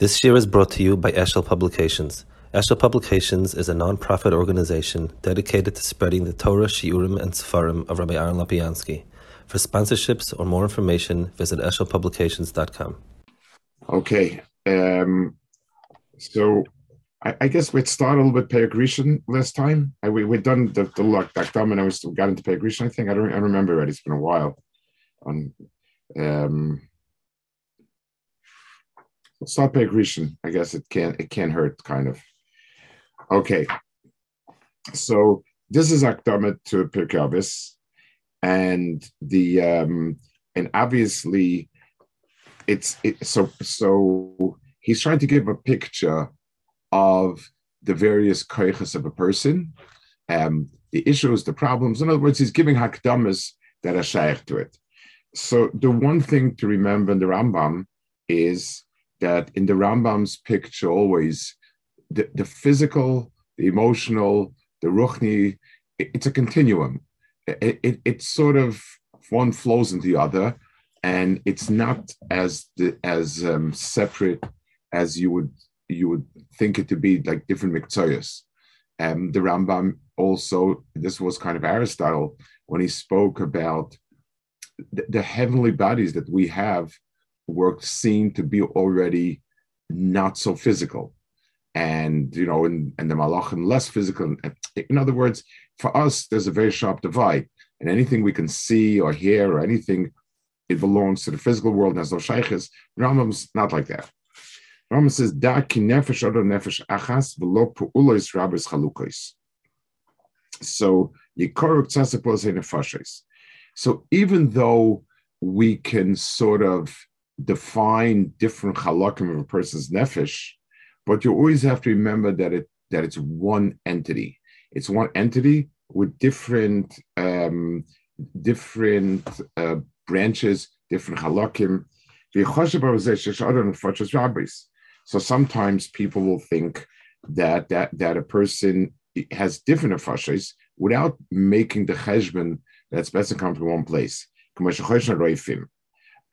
This year is brought to you by Eshel Publications. Eshel Publications is a non-profit organization dedicated to spreading the Torah, Shiurim, and Sefarim of Rabbi Aaron Lopiansky. For sponsorships or more information, visit eshelpublications.com. Okay, um, so I, I, guess we'd start a little bit Perigrishan last time. I, we, we'd done the, the luck, Dakdam, and I was got into Perigrishan, I think. I don't I remember already, it's been a while. On, um, start Grecian. I guess it can it can hurt kind of. Okay, so this is Akdamet to Pirkavis, and the um, and obviously it's it, so so he's trying to give a picture of the various koiches of a person, um, the issues, the problems. In other words, he's giving hakdamas that are shaykh to it. So the one thing to remember in the Rambam is that in the Rambam's picture, always the, the physical, the emotional, the ruchni, it, it's a continuum. It, it, it's sort of one flows into the other, and it's not as the, as um, separate as you would you would think it to be, like different miktsayos. Um, the Rambam also, this was kind of Aristotle when he spoke about the, the heavenly bodies that we have work seem to be already not so physical. And you know and, and the malachim less physical eh, in other words for us there's a very sharp divide. And anything we can see or hear or anything it belongs to the physical world and no shaykhs Rambam's not like that. Rambam says da ki nefesh odo nefesh achas v'lo pu'ulois rabbis chalukos. So yikoruk tzasapos nefashis. So even though we can sort of define different halakim of a person's nefesh, but you always have to remember that it that it's one entity. It's one entity with different um, different uh, branches, different halakim. So sometimes people will think that that that a person has different afashis without making the cheshbon that's best to come from one place.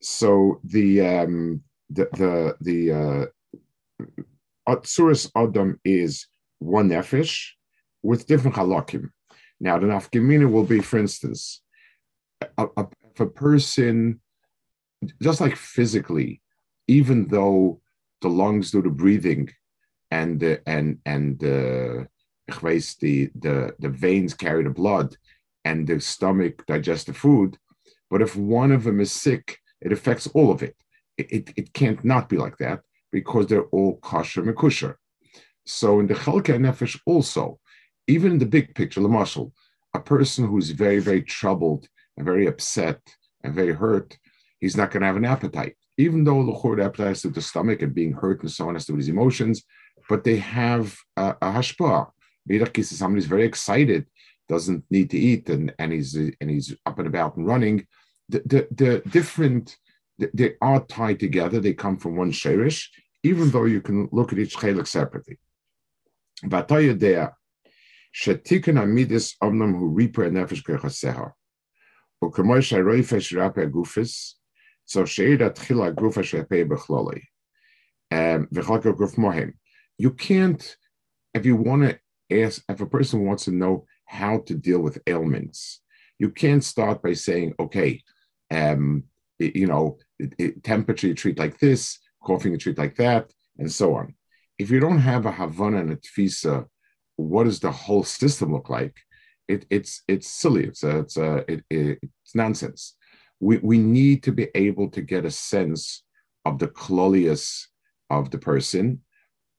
So the um, the the the uh, Atsuris Adam is one nefesh with different halakim. Now the nafkamina will be, for instance, a, a, if a person, just like physically, even though the lungs do the breathing, and the and and the the the the veins carry the blood, and the stomach digest the food. But if one of them is sick, it affects all of it. It, it, it can't not be like that because they're all kosher and kosher. So in the Chalka Nefesh also, even in the big picture, the muscle, a person who's very, very troubled and very upset and very hurt, he's not going to have an appetite. Even though the appetite has to the stomach and being hurt and so on has to do with his emotions, but they have a, a hashpah. Somebody's very excited doesn't need to eat and, and he's and he's up and about and running. The, the, different they are tied together. They come from one sherish, even though you can look at each chelik separately. Vataya dea shetikin amidis omnam hu reaper nefesh kechaseha. Ukemoy sharoifesh rape gufis. So sheida tchila gufa shepe bechloli. Um, V'chalka guf mohem. You can't, if you want to ask, if a person wants to know how to deal with ailments. You can't start by saying, okay, um, you know, temperature you treat like this, coughing you treat like that, and so on. If you don't have a Havana and a Tfisa, what does the whole system look like? It, it's it's silly. It's a, it's a, it, it's nonsense. We we need to be able to get a sense of the clolius of the person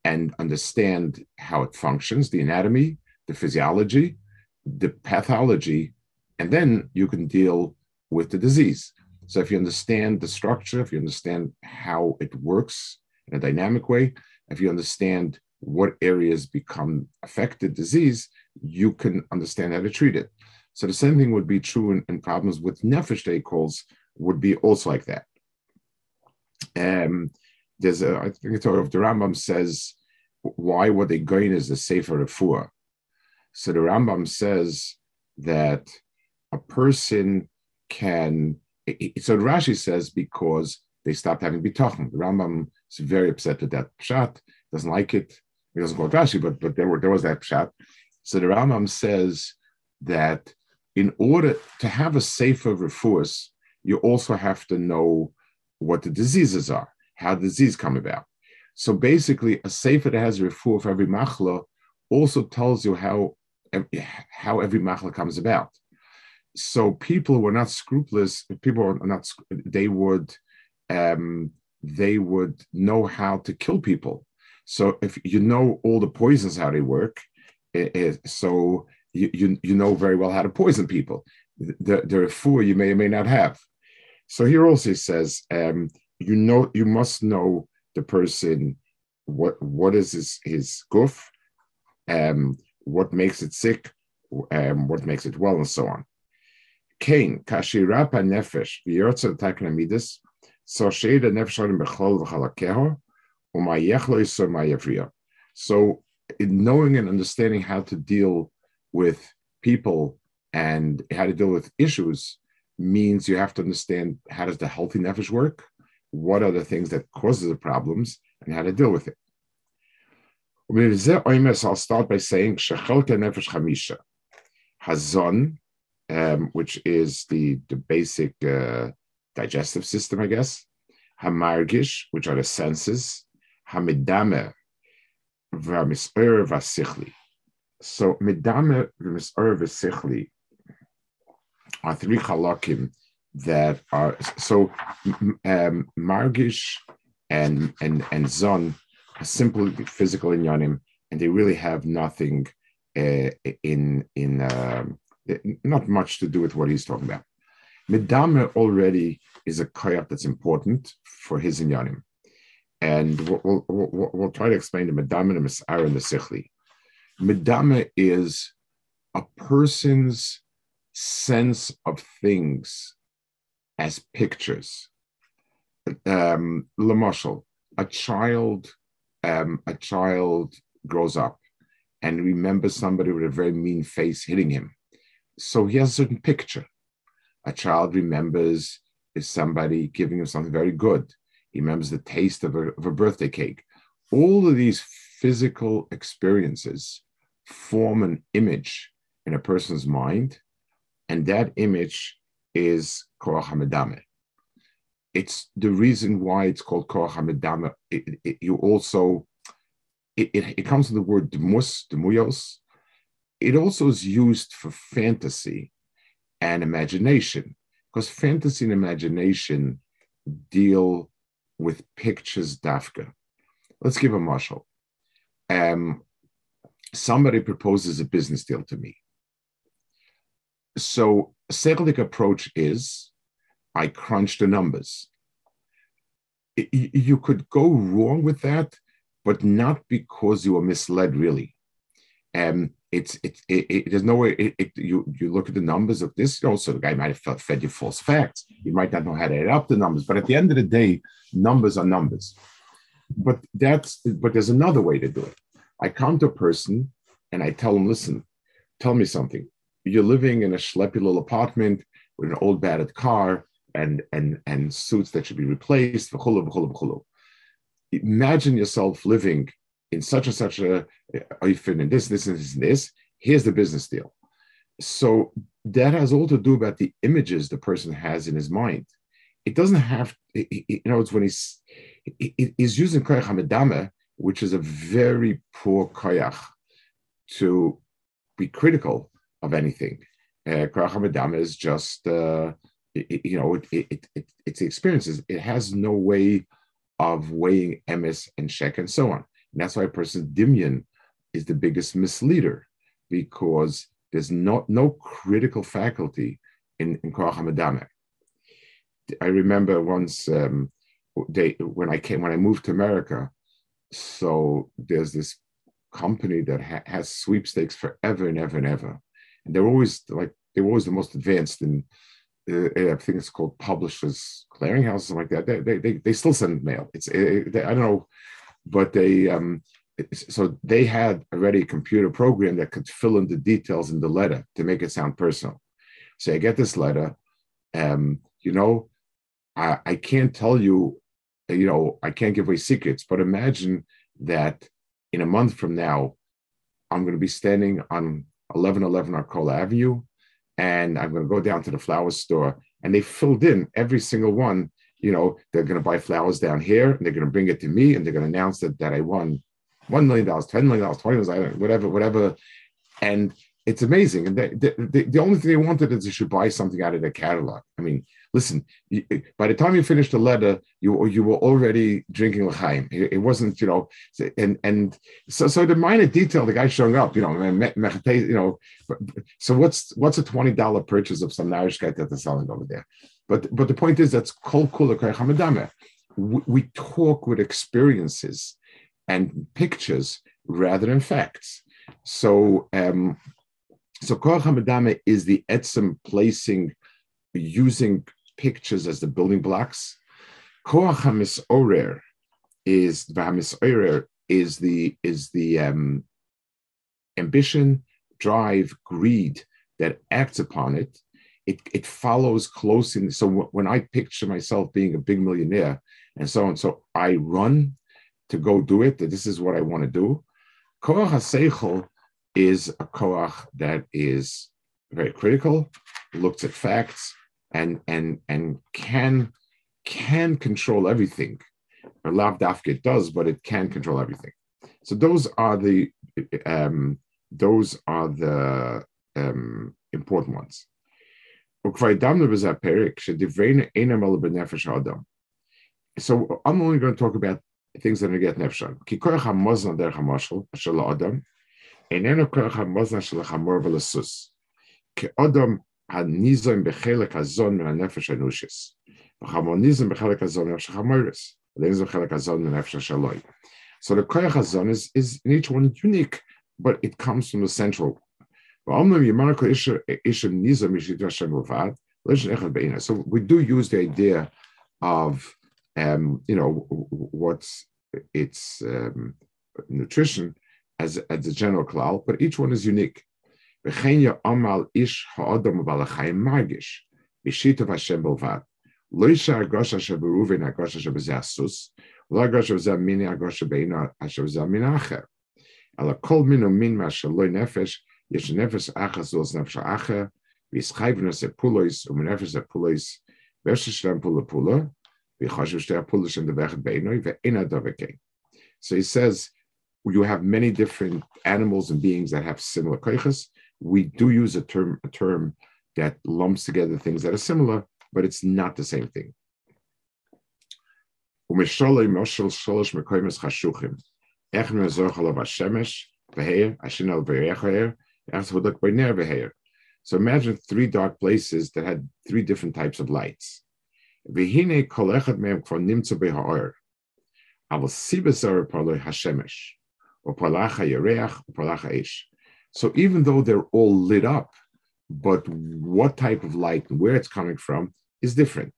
and understand how it functions, the anatomy, the physiology, the pathology, and then you can deal with the disease. So if you understand the structure, if you understand how it works in a dynamic way, if you understand what areas become affected disease, you can understand how to treat it. So the same thing would be true in, in problems with nefesh calls would be also like that. Um, there's a, I think it's of the Rambam says, why were they going as the Sefer Refuah? So the Rambam says that a person can, so Rashi says because they stopped having bitachon. The Rambam is very upset with that pshat, doesn't like it. He doesn't it Rashi, but, but there, were, there was that pshat. So the Rambam says that in order to have a sefer refuahs, you also have to know what the diseases are, how the disease come about. So basically, a sefer that has a refuah for every machla also tells you how how every machla comes about. So people were not scrupulous, people are not, they would um, they would know how to kill people. So if you know all the poisons how they work, it, it, so you, you you know very well how to poison people. The the refuah you may or may not have. So here also it says, um, you know, you must know the person, what what is his his goof, um, what makes it sick, um, what makes it well, and so on. Cain, kashirapa nefesh, v'yortza taknamidis, so sheida nefesh bechol v'chalakeho, umayechlo yisor mayavriya. So, in knowing and understanding how to deal with people and how to deal with issues, means you have to understand how does the healthy nefesh work, what are the things that causes the problems, and how to deal with it. I'll start by saying Shechelka Nefesh Chamisha. Hazon, um, which is the, the basic uh, digestive system, I guess. Hamargish, which are the senses. Hamidame, Vamisur Vasichli. So Midame Vamisur Vasichli are three halakim that are so um, margish and and and zon simply physical inyanim, and they really have nothing uh, in in uh, not much to do with what he's talking about. Medame already is a koyach that's important for his inyanim, and we'll, we'll, we'll, try to explain the medame and the and the sichli. Medame is a person's sense of things as pictures. Um, Lamarshal, a child, um, a child grows up and remembers somebody with a very mean face hitting him. So he has a certain picture. A child remembers is somebody giving him something very good. He remembers the taste of a, of a birthday cake. All of these physical experiences form an image in a person's mind and that image is Korach HaMedame. It's the reason why it's called Korach HaMedame. It, it, you also, it, it, it comes from the word demus, demuyos. It also is used for fantasy and imagination, because fantasy and imagination deal with pictures dafka. Let's give a marshal. Um, somebody proposes a business deal to me so Sechlik approach is I crunch the numbers. you could go wrong with that, but not because you were misled, really. Um, it's it, it, it there's no way it, it, you you look at the numbers of this. Also, the guy might have fed you false facts. You might not know how to add up the numbers, but at the end of the day, numbers are numbers. But that's but there's another way to do it. I come to a person and I tell him, listen, tell me something you're living in a schleppy little apartment with an old battered car and and and suits that should be replaced. Imagine yourself living in such and such a and this, this, and this, and this. Here's the business deal. So that has all to do about the images the person has in his mind. It doesn't have, you know, it's when he's he's using koyach hamedame, which is a very poor koyach to be critical of anything. Uh, is just, uh, it, you know, it, it, it, it's experiences. It has no way of weighing emes and shek and so on. And that's why a person dimion is the biggest misleader because there's no, no critical faculty in, in Korach I remember once um, they when I came when I moved to America. So there's this company that ha- has sweepstakes forever and ever and ever, and they're always like they're always the most advanced in. Uh, I think it's called Publishers Clearinghouse, something like that. They, they, they, they still send mail. It's uh, they, I don't know, but they um, so they had already a computer program that could fill in the details in the letter to make it sound personal. So I get this letter, um, you know, I, I can't tell you, you know, I can't give away secrets, but imagine that in a month from now, I'm going to be standing on 1111 Arcola Avenue, and I'm going to go down to the flower store, and they filled in every single one. You know, they're going to buy flowers down here, and they're going to bring it to me, and they're going to announce that that I won one million dollars, ten million dollars, twenty million, whatever, whatever, and it's amazing. And the, the, the, only thing they wanted is you should buy something out of their catalog. I mean, listen, by the time you finished the letter, you you were already drinking l'chaim. It, wasn't, you know, and and so so the minor detail, the guy showing up, you know, you know. So what's what's a twenty dollar purchase of some Irish guy that they're selling over there? But but the point is that's kol kula we, talk with experiences and pictures rather than facts. So um, so Hamadame is the etzem placing, using pictures as the building blocks. Koach HaMisorer is Vahamisorer is the is the um, ambition, drive, greed that acts upon it. It it follows closely. So when I picture myself being a big millionaire and so on, so I run to go do it. This is what I want to do. Koach HaSeichel is a koach that is very critical, looks at facts, and and and can can control everything. Or lav dafka does, but it can control everything. So those are the um, those are the um, important ones. So I'm only going to talk about things that are get nefesh. איננו כוח המאזן של החמור ולסוס. כאודם הניזון בחלק הזון מהנפש האנושס, וחמוניזם בחלק הזון מהנפש החמורס, ולניזם בחלק הזון מהנפש השלוי. So the koyach hazon is, is in each one unique, but it comes from the central. So we do use the idea of, um, you know, what's its um, nutrition as, as a general klal, but each one is unique. kol minu min masher loy nefesh, yesh nefesh achas zos nefesh acher, v'yischayvnus epulois, u'menefesh epulois, v'esh shlem pula pula, v'chashu shtei apula shem devechet beinoi, ve'ina dovekein. So he says, you have many different animals and beings that have similar koiches. We do use a term a term that lumps together things that are similar, but it's not the same thing. So imagine three dark places that had three different types of lights. So even though they're all lit up, but what type of light and where it's coming from is different.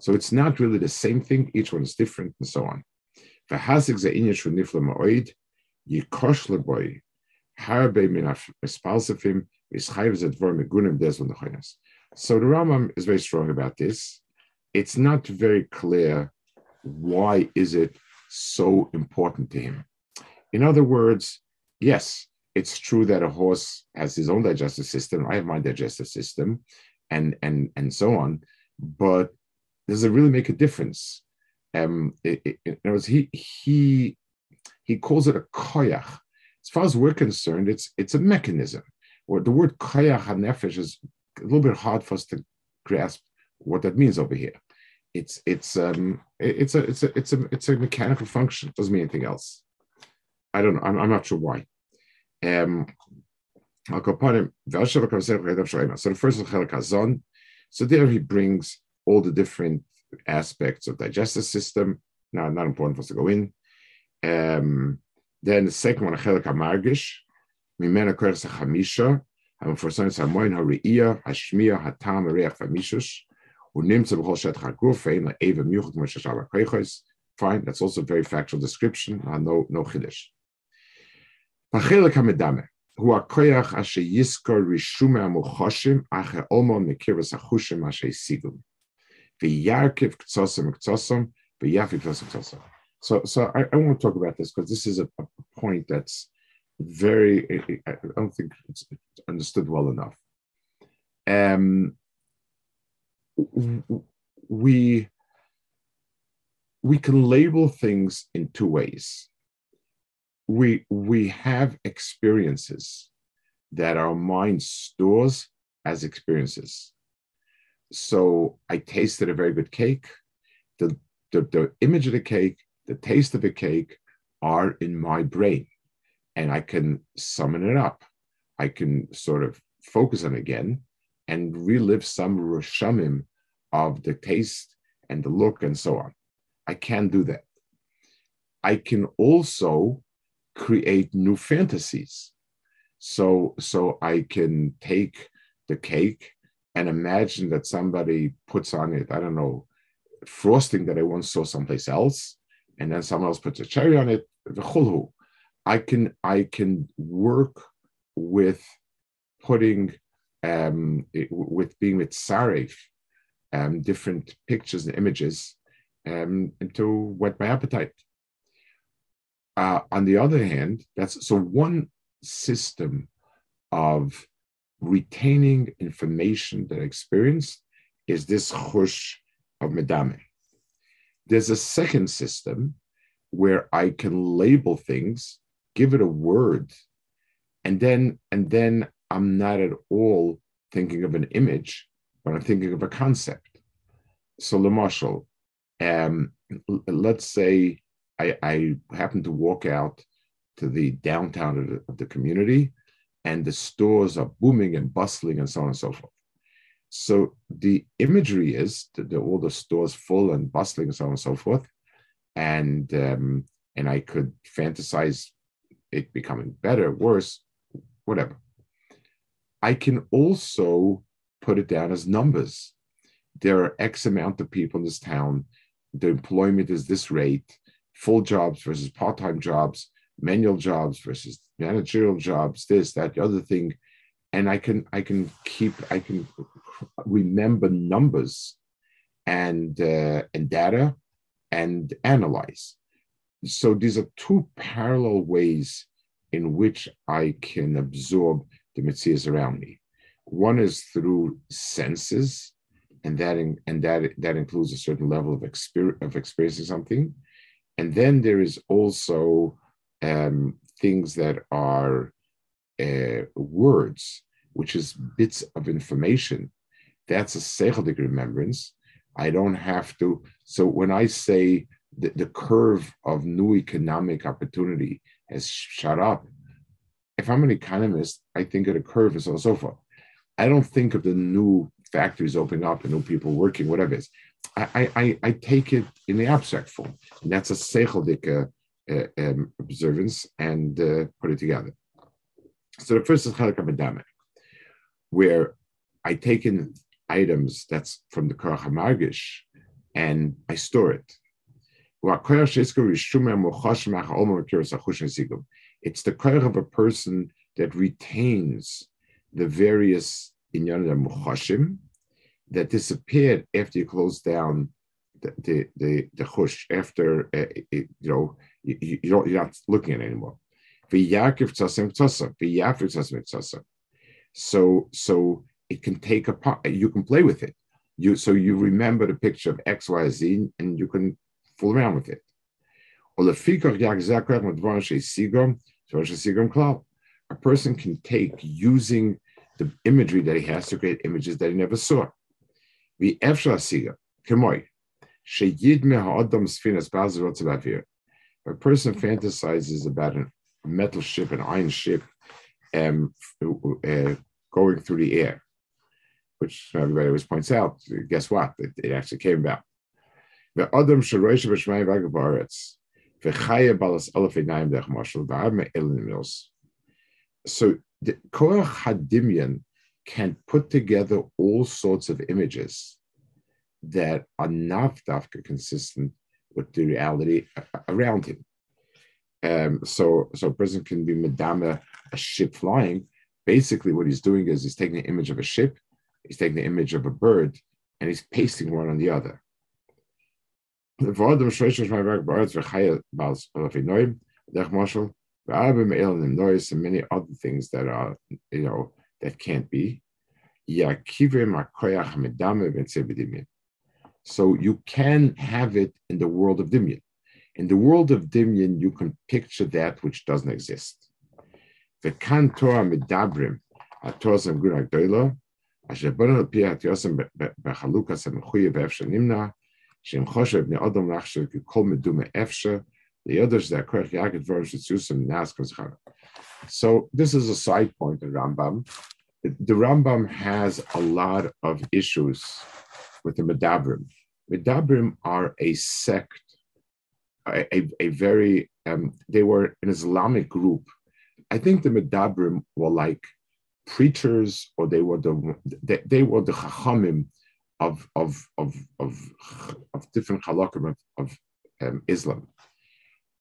So it's not really the same thing. Each one is different, and so on. So the Rambam is very strong about this. It's not very clear why is it so important to him. In other words, yes, it's true that a horse has his own digestive system. I have my digestive system, and and and so on. But does it really make a difference? Um, it, it, in other words, he he he calls it a koyach, as far as we're concerned, it's it's a mechanism. Or the word kaya hanefesh is a little bit hard for us to grasp what that means over here. it's it's um it's a it's a it's a it's a mechanical function. It doesn't mean anything else. I don't know. I'm, I'm not sure why. Um, so the first is. So there he brings all the different aspects of digestive system. Now, not important for us to go in. Um, then the second one, Chelik המפורסם את המוין הראייה, השמיע, הטעם, הריח והמישוש, הוא נמצא בכל שטח הגוף, ואין לה איבר מיוחד כמו ששאר הכויכוס. Fine, that's also a very factual description, uh, no, no חידש. החלק המדמה הוא הכויח אשר יזכור רישומי המוחשים אחרי עולמו מקרבס החושים אשר השיגו. וירכב קצוסם וקצוסם, ויפי קצוסם קצוסם. So, so I, I want to talk about this because this is a, a point that's very, I don't think it's understood well enough. Um, we we can label things in two ways. We we have experiences that our mind stores as experiences. So I tasted a very good cake. The, the, the image of the cake, the taste of the cake are in my brain and I can summon it up. I can sort of focus on again and relive some Roshamim of the taste and the look and so on. I can do that. I can also create new fantasies. So, so I can take the cake and imagine that somebody puts on it, I don't know, frosting that I once saw someplace else, and then someone else puts a cherry on it, the chulhu. I can I can work with putting um, with being with Sarif, um, different pictures and images um, to whet my appetite. Uh, on the other hand, that's so one system of retaining information that I experienced is this chush of medame. There's a second system where I can label things give it a word. And then and then i'm not at all thinking of an image but i'm thinking of a concept. So Marshall, um, let's say I, I happen to walk out to the downtown of the, of the community and the stores are booming and bustling and so on and so forth. So the imagery is that all the stores full and bustling and so on and so forth. And um, and i could fantasize it becoming better, worse, whatever. I can also put it down as numbers. There are X amount of people in this town. The employment is this rate, full jobs versus part time jobs, manual jobs versus managerial jobs, this, that, the other thing. And I can I can keep I can remember numbers and uh, and data and analyze so these are two parallel ways in which I can absorb the mitzvahs around me. One is through senses, and that in, and that that includes a certain level of experience of experiencing something, and then there is also um, things that are uh, words, which is bits of information. That's a seichelic remembrance. I don't have to. So when I say the, the curve of new economic opportunity has shot up. If I'm an economist, I think of the curve as so forth. I don't think of the new factories opening up, the new people working, whatever it is. I, I, I take it in the abstract form. And that's a seichelic uh, um, observance and uh, put it together. So the first is Chalak where I take in items that's from the Korach and I store it. It's the koyach of a person that retains the various inyanim muchashim that disappeared after you close down the the the, the chush after uh, it, you know you, you, don't you're not looking at it anymore. So so it can take a part. You can play with it. You so you remember the picture of X Y Z and you can fool around with it. A person can take using the imagery that he has to create images that he never saw. A person fantasizes about a metal ship, an iron ship, um, uh, going through the air, which everybody always points out. Guess what? It, it actually came about. Balas Dech Mills. So the Korach Hadimyan can put together all sorts of images that are not dafka consistent with the reality around him. Um, so, so a person can be madama a ship flying. Basically, what he's doing is he's taking the image of a ship, he's taking the image of a bird, and he's pasting one on the other. And many other things that are, you know, that can't be. So you can have it in the world of Dimyan. In the world of Dimyan, you can picture that which doesn't exist. The Torah medabrim, התורה זה מגון הגדולה, אשר בנו על פי התיוסם בחלוקה סמכויה ואפשר נמנע, Shem Choshev Ne'odom Rachshel Kikol Meduma Efsha. The others that Korach Yaakov Dvorish Yitzusam Naskos Chana. So this is a side point in Rambam. The Rambam has a lot of issues with the Medabrim. Medabrim are a sect, a, a, a very, um, they were an Islamic group. I think the Medabrim were like preachers or they were the, they, they were the Chachamim of, of, of, of, of different halakim of, of um, Islam.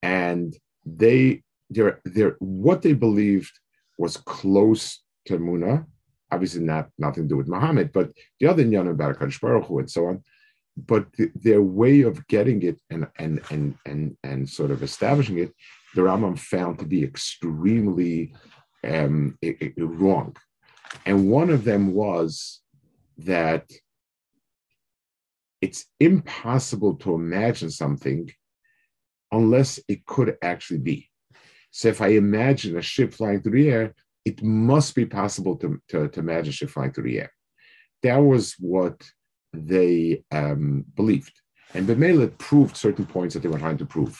And they, they're, they're, what they believed was close to Muna, obviously not nothing to do with Muhammad, but the other Nyan about Kadosh Baruch and so on but the, their way of getting it and and and and and sort of establishing it, the Rambam found to be extremely um, wrong. And one of them was that it's impossible to imagine something unless it could actually be. So if I imagine a ship flying through the air, it must be possible to, to, to imagine a ship flying through the air. That was what they um, believed. And Bemele proved certain points that they were trying to prove,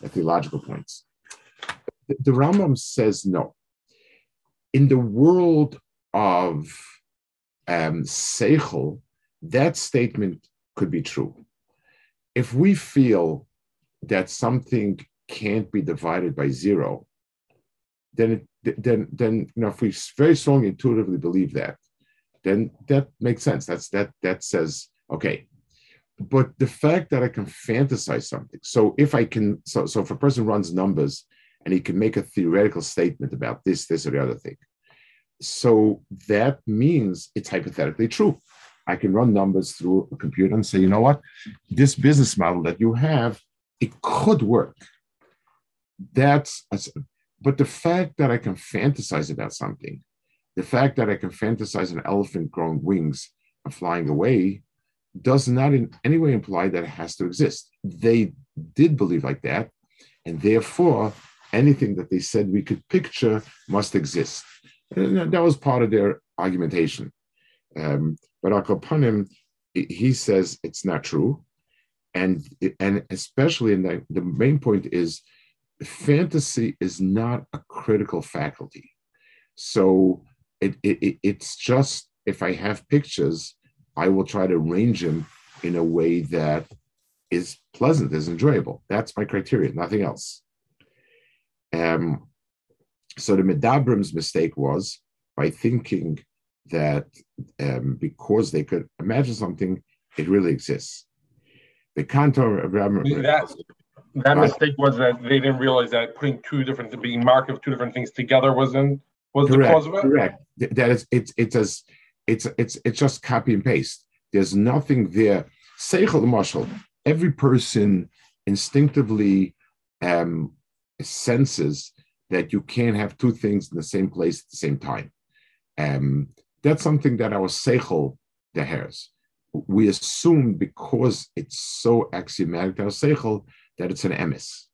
the theological points. The, the Rambam says no. In the world of um, Seichel, that statement could be true. If we feel that something can't be divided by zero, then it, then then you know if we very strongly intuitively believe that, then that makes sense. That's that that says okay. But the fact that I can fantasize something, so if I can, so so if a person runs numbers and he can make a theoretical statement about this, this, or the other thing, so that means it's hypothetically true. I can run numbers through a computer and say, you know what, this business model that you have, it could work. That's, but the fact that I can fantasize about something the fact that I can fantasize an elephant growing wings and flying away does not in any way imply that it has to exist. They did believe like that, and therefore anything that they said we could picture must exist. And that was part of their argumentation. Um, but Akapanim, he says it's not true. And, and especially in the, the main point is fantasy is not a critical faculty. So it, it, it's just if I have pictures, I will try to arrange them in a way that is pleasant, is enjoyable. That's my criteria, nothing else. Um, so the Medabrim's mistake was by thinking that um, because they could imagine something, it really exists. The Cantor that, that mistake was that they didn't realize that putting two different, being marked of two different things together was in was correct, the cause of it? Correct. That is, it's it's as it's it's it's just copy and paste. There's nothing there. Seichel Marshall. Every person instinctively um, senses that you can't have two things in the same place at the same time. Um, that's something that our seichel dehers. We assume because it's so axiomatic to our seichel that it's an emes.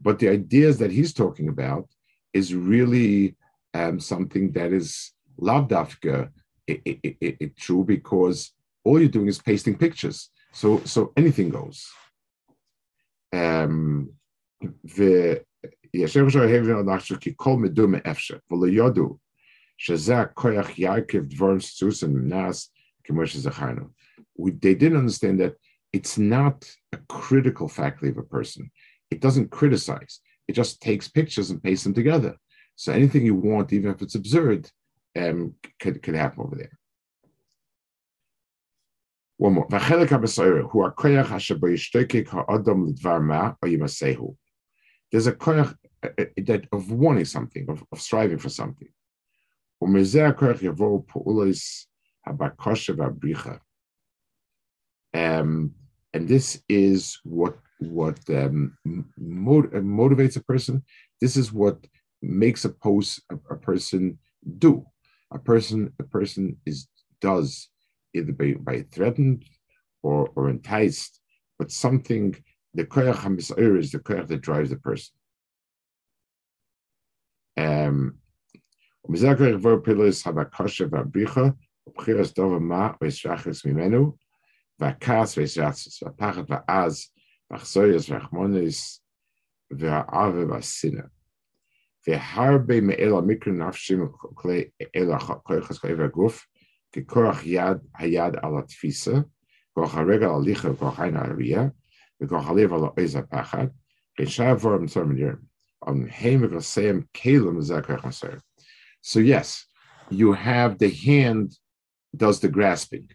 But the ideas that he's talking about is really um, something that is lavdafka it, it, it, it, true because all you're doing is pasting pictures. So so anything goes. Um, the Yeshem Shohev Nachshaki Kol Medume Efshe, Volo Yodu, we, they didn't understand that it's not a critical faculty of a person. It doesn't criticize. It just takes pictures and pastes them together. So anything you want, even if it's absurd, um, could, could happen over there. One more. There's a koyach uh, uh, that of wanting something, of, of striving for something. Um, and this is what what um, motivates a person. This is what makes a post a, a, person do. A person a person is does either by, by threatened or, or enticed, but something the koyach is the koyach that drives the person. Um, והכעס והשרצוס, והפחד והעז, והחסויוס והחמונוס, והעוול והשנאה. והרבה מאלה המקרים נפשים וכלי אלה כוחס כאב הגוף, ככוח יד היד על התפיסה, כוח הרגל על הליכה וכוח עין הראייה, וכוח הלב על העז הפחד, כשאר עבור מצור מדירים. So yes, you have the hand does the grasping,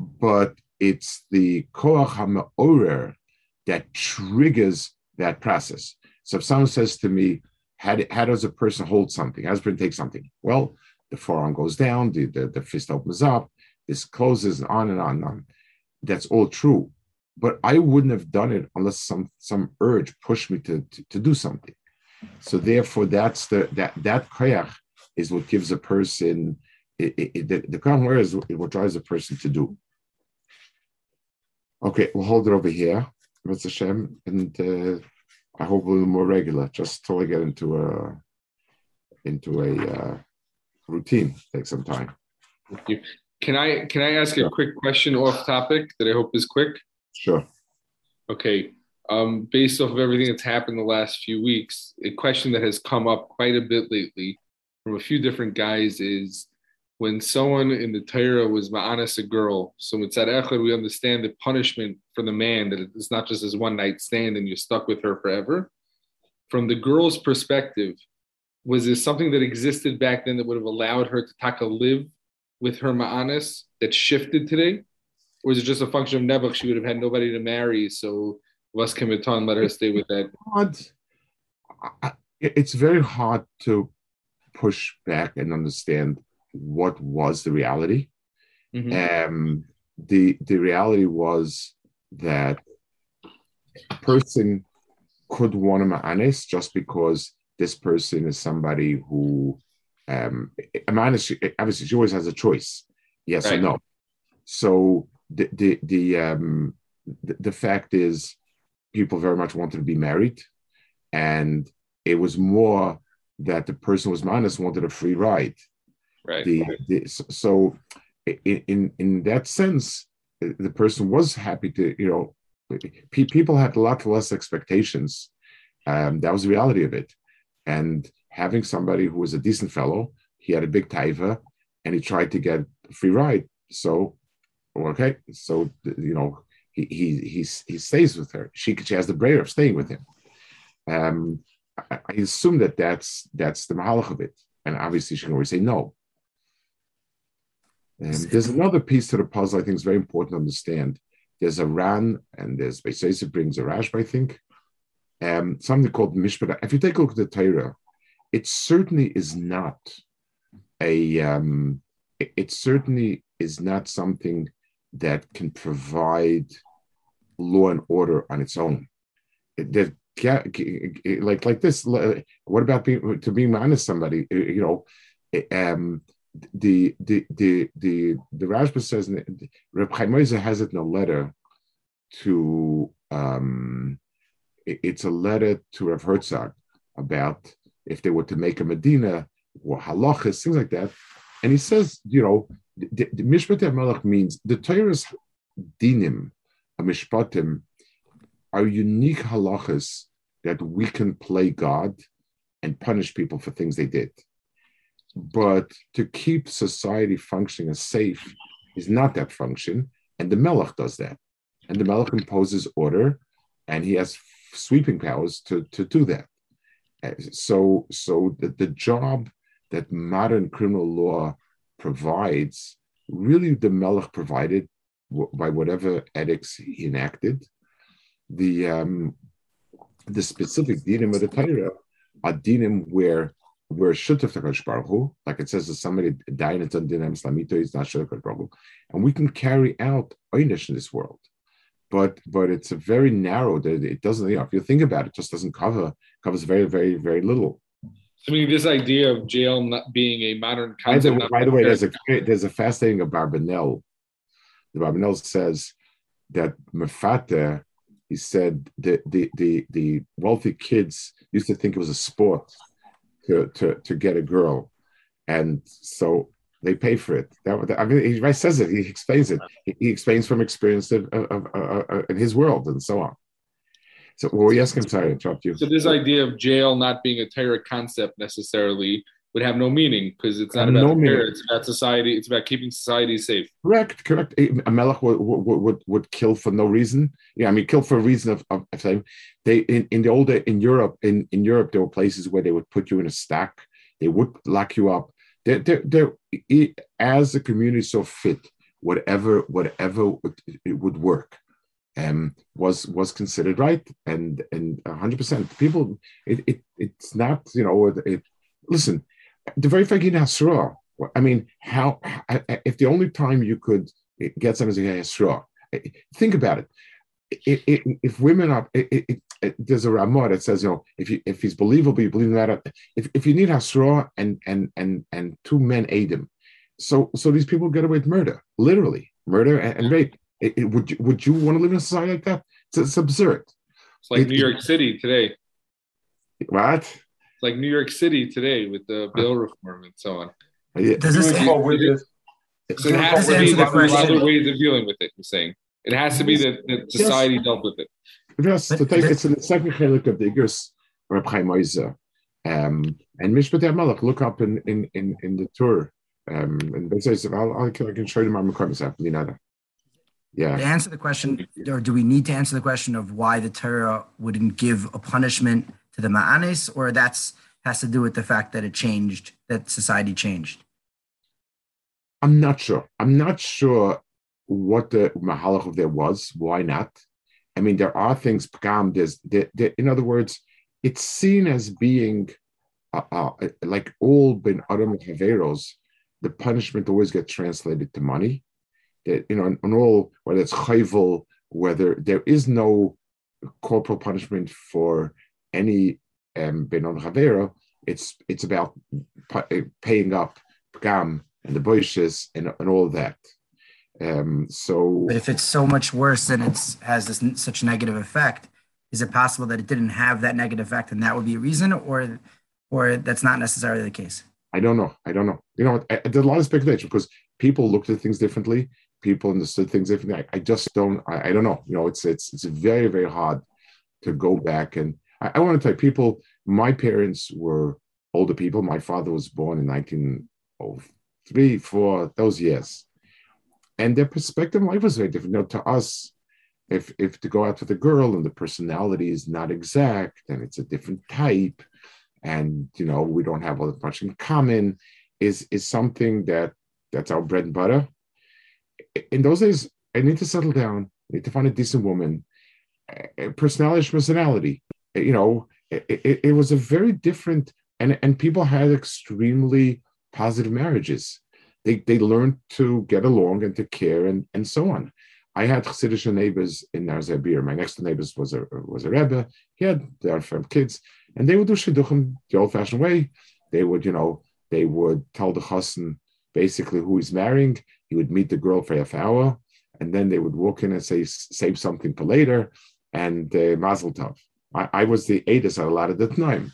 but it's the koach ha'ma'orer that triggers that process. So if someone says to me, how, how does a person hold something? How does a person take something? Well, the forearm goes down, the, the, the fist opens up, this closes, on and on and on. That's all true. But I wouldn't have done it unless some some urge pushed me to, to, to do something. So therefore, that's the that that koyach is what gives a person it, it, it, the, the koyach is what drives a person to do. Okay, we'll hold it over here, Mr. Hashem, and uh, I hope a little more regular, just till I get into a into a uh, routine. Take some time. Thank you. Can I can I ask sure. a quick question off topic that I hope is quick? Sure. Okay. Um, based off of everything that's happened the last few weeks, a question that has come up quite a bit lately from a few different guys is when someone in the Torah was ma'anas a girl. So mitzad echad, we understand the punishment for the man that it's not just as one night stand and you're stuck with her forever. From the girl's perspective, was there something that existed back then that would have allowed her to taka live with her ma'anas that shifted today? Or is it just a function of Nebuch? She would have had nobody to marry, so was Kimiton let her stay with that? It's very hard to push back and understand what was the reality. Mm-hmm. Um, the the reality was that a person could want to honest just because this person is somebody who um honest, obviously she always has a choice yes right. or no so the the the um the, the fact is people very much wanted to be married and it was more that the person was minus wanted a free ride Right. The, the, so in in that sense, the person was happy to you know people had a lot less expectations. Um, that was the reality of it, and having somebody who was a decent fellow, he had a big taiva, and he tried to get a free ride. So, okay, so you know he he he, he stays with her. She she has the brayer of staying with him. Um, I, assume that that's that's the mahalach of it, and obviously she can always say no. And there's another piece to the puzzle I think is very important to understand. There's a Ran and there's Beisesa brings a Rashba, I think. Um, something called Mishpat. If you take a look at the Torah, it certainly is not a. Um, it, it certainly is not something that can provide law and order on its own. That like like this. What about being to being honest? Somebody, you know, um, the the the the the Rashba says Reb Chaim has it in a letter to um, it's a letter to Rav Herzog about if they were to make a Medina or halachas things like that, and he says you know the, the Mishpat means the Torah's dinim a mishpatim are unique halachas that we can play God and punish people for things they did. But to keep society functioning as safe is not that function, and the Melech does that. And the Melech imposes order, and he has sweeping powers to, to do that. Uh, so, so the, the job that modern criminal law provides, really the Melech provided by whatever edicts he enacted. The um, the specific dinim of the Torah are dinim where where shutaf takash baruch like it says that somebody dying in dinim slamito is not shutaf baruch and we can carry out einish in this world. But but it's a very narrow. It doesn't. You know, if you think about it, it just doesn't cover covers very very very little. I mean, this idea of jail not being a modern concept. By the, by the way, there's a there's a fascinating Barbanel. The Barbanel says that Mefata, he said the, the the the wealthy kids used to think it was a sport to to to get a girl, and so they pay for it. That, I mean, he says it. He explains it. He, explains from experience of, of, of, in his world and so on. So, well, yes, I'm sorry, I interrupt you. So, this idea of jail not being a terror concept necessarily would have no meaning because it's not about no terror. It's about society. It's about keeping society safe. Correct, correct. A melech would, would, would, would kill for no reason. Yeah, I mean, kill for a reason of, of, of they in, in the old in Europe in, in Europe there were places where they would put you in a stack. They would lock you up. They're, they're, they're, as the community so fit, whatever whatever it would work um, was was considered right and and 100 percent people it, it it's not you know it, it listen the very fact you Hasra, I mean how if the only time you could get something a Hasra, think about it. It, it, if women are, it, there's a Ramah that says, you know, if you, if he's believable, you believe that. If, if you need Hasra and and and and two men aid him, so so these people get away with murder, literally murder and, and rape. would you, would you want to live in a society like that? It's, it's absurd. It's like New York City today. What? It's like New York City today with the bill reform and so on. Yeah. Does this, so it has to be the other ways of dealing with it. You're saying it has to be that, that society yes. dealt with it. Yes, to take it's in the second chelik of the Igros Reb Chaim um, and Mishpat Malach. Look up in in in, in the tour, um, and they say I'll, I'll, I can show you my McCartney's happening. Yeah. To answer the question, or do we need to answer the question of why the Torah wouldn't give a punishment to the Ma'anis, or that's has to do with the fact that it changed, that society changed? I'm not sure. I'm not sure what the mahalach of there was. Why not? I mean, there are things. There's, there, there, in other words, it's seen as being uh, uh, like all ben adam haveros. The punishment always gets translated to money. That you know, on all whether it's chayvel, whether there is no corporal punishment for any um, Benon Chavera, it's it's about paying up Gam and the Boishes and, and all that. Um, so, but if it's so much worse and it's has this such negative effect, is it possible that it didn't have that negative effect and that would be a reason, or or that's not necessarily the case? I don't know. I don't know. You know, I, there's a lot of speculation because people looked at things differently. People understood things differently. I, I just don't. I, I, don't know. You know, it's it's it's very very hard to go back and I, I want to tell you, people, my parents were older people. My father was born in 1903, four, those years. And their perspective on life was very different. You know, to us, if if to go out with a girl and the personality is not exact and it's a different type, and you know, we don't have all that much in common, is is something that that's our bread and butter. In those days, I need to settle down, I need to find a decent woman. Personality is personality you know, it, it, was a very different, and, and people had extremely positive marriages. They, they learned to get along and to care and, and so on. I had Chassidish neighbors in Nar Zabir. My next neighbors was a was a rebbe. He had their from kids, and they would do shidduchim the old-fashioned way. They would, you know, they would tell the chassan basically who he's marrying. He would meet the girl for half hour, and then they would walk in and say save something for later, and uh, mazel tov. I, I was the Adis a lot of the time.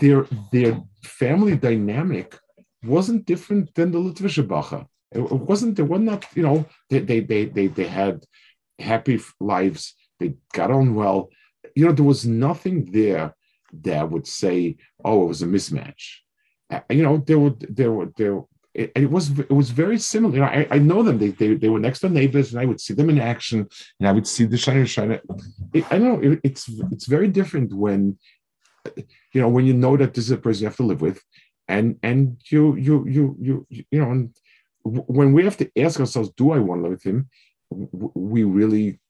Their their family dynamic wasn't different than the Litvische Bacha. It wasn't. They were not. You know. They they they they, they had happy lives. They got on well. You know, there was nothing there that would say, "Oh, it was a mismatch." You know, there were there were there. It, it was it was very similar. You know, I, I know them. They, they they were next door neighbors, and I would see them in action, and I would see the shiner shiner. It, I know it, it's it's very different when you know when you know that this is a person you have to live with, and and you you you you you know and when we have to ask ourselves, do I want to live with him? We really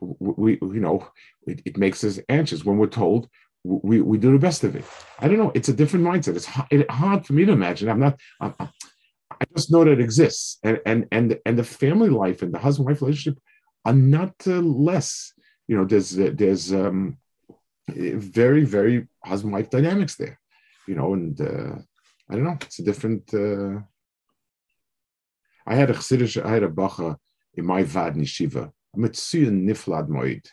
we you know it, it makes us anxious when we're told we, we do the best of it. I don't know. It's a different mindset. It's hard, hard for me to imagine. I'm not. I'm, i just know that it exists, and and and and the family life and the husband wife relationship are not uh, less. You know, there's there's um, very very husband wife dynamics there. You know, and uh, I don't know. It's a different. Uh, I had a chassidish, I had a bacha in my vad yeshiva. Mitsuyan Niflad Moed.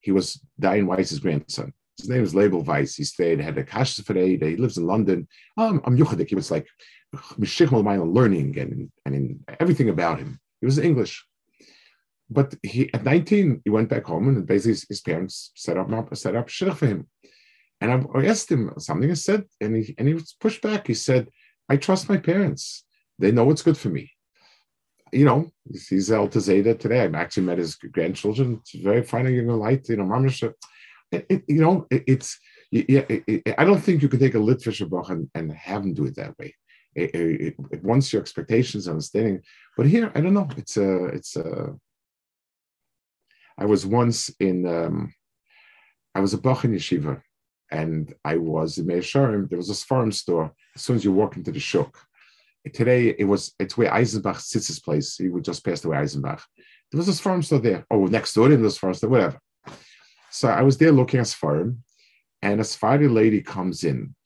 He was Dayan Weiss's grandson. His name is Label Weiss. He stayed, had a kash He lives in London. Um, I'm Yuchadik. He was like learning and, and in everything about him. He was English. But he at 19, he went back home and basically his, parents set up set up shidduch for him. And I, asked him something. I said, and he and he was pushed back. He said, "I trust my parents. They know what's good for me." you know, he's El Tazeda today. I've actually met his grandchildren. It's very fine young light, you know, mamish. It, it, you know, it, it's yeah. I don't think you can take a Litvisher book and, and have him do it that way. It, wants your expectations, understanding. But here, I don't know. It's a, it's a. I was once in, um, I was a Bach in yeshiva, and I was in Meir There was a farm store. As soon as you walk into the shuk, today it was it's where Eisenbach sits his place. He would just passed away Eisenbach. There was this farm store there. Oh, next door in this farm store, whatever. So I was there looking at farm, and a Sephardi lady comes in,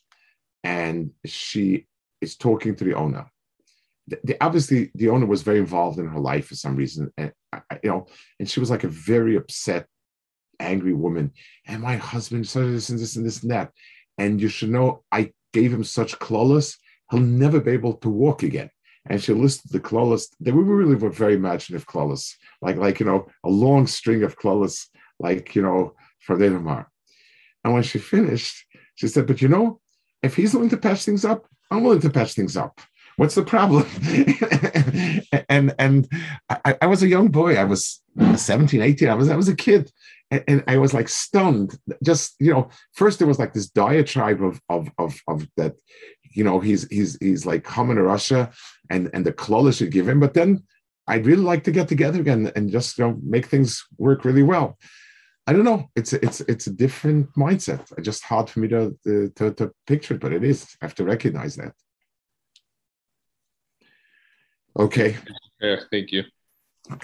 and she is talking to the owner. The, the, obviously, the owner was very involved in her life for some reason, and uh, uh, you know, and she was like a very upset, angry woman. And my husband said this and this and this and that. And you should know, I gave him such klalos he'll never be able to walk again. And she listed the klalos. They were really were very imaginative klalos, like like you know a long string of klalos, like you know from Denmark. And when she finished, she said, "But you know, if he's willing to patch things up, I'm willing to patch things up. What's the problem?" and and I, I, was a young boy. I was 17, 18. I was I was a kid, and, and, I was like stunned. Just you know, first there was like this diatribe of of of, of that you know, he's he's he's like coming to Russia and and the Klola should give him. But then I'd really like to get together again and just you know make things work really well. I don't know. It's it's it's a different mindset. It's just hard for me to, to to picture it, but it is. I have to recognize that. Okay. Yeah, thank you.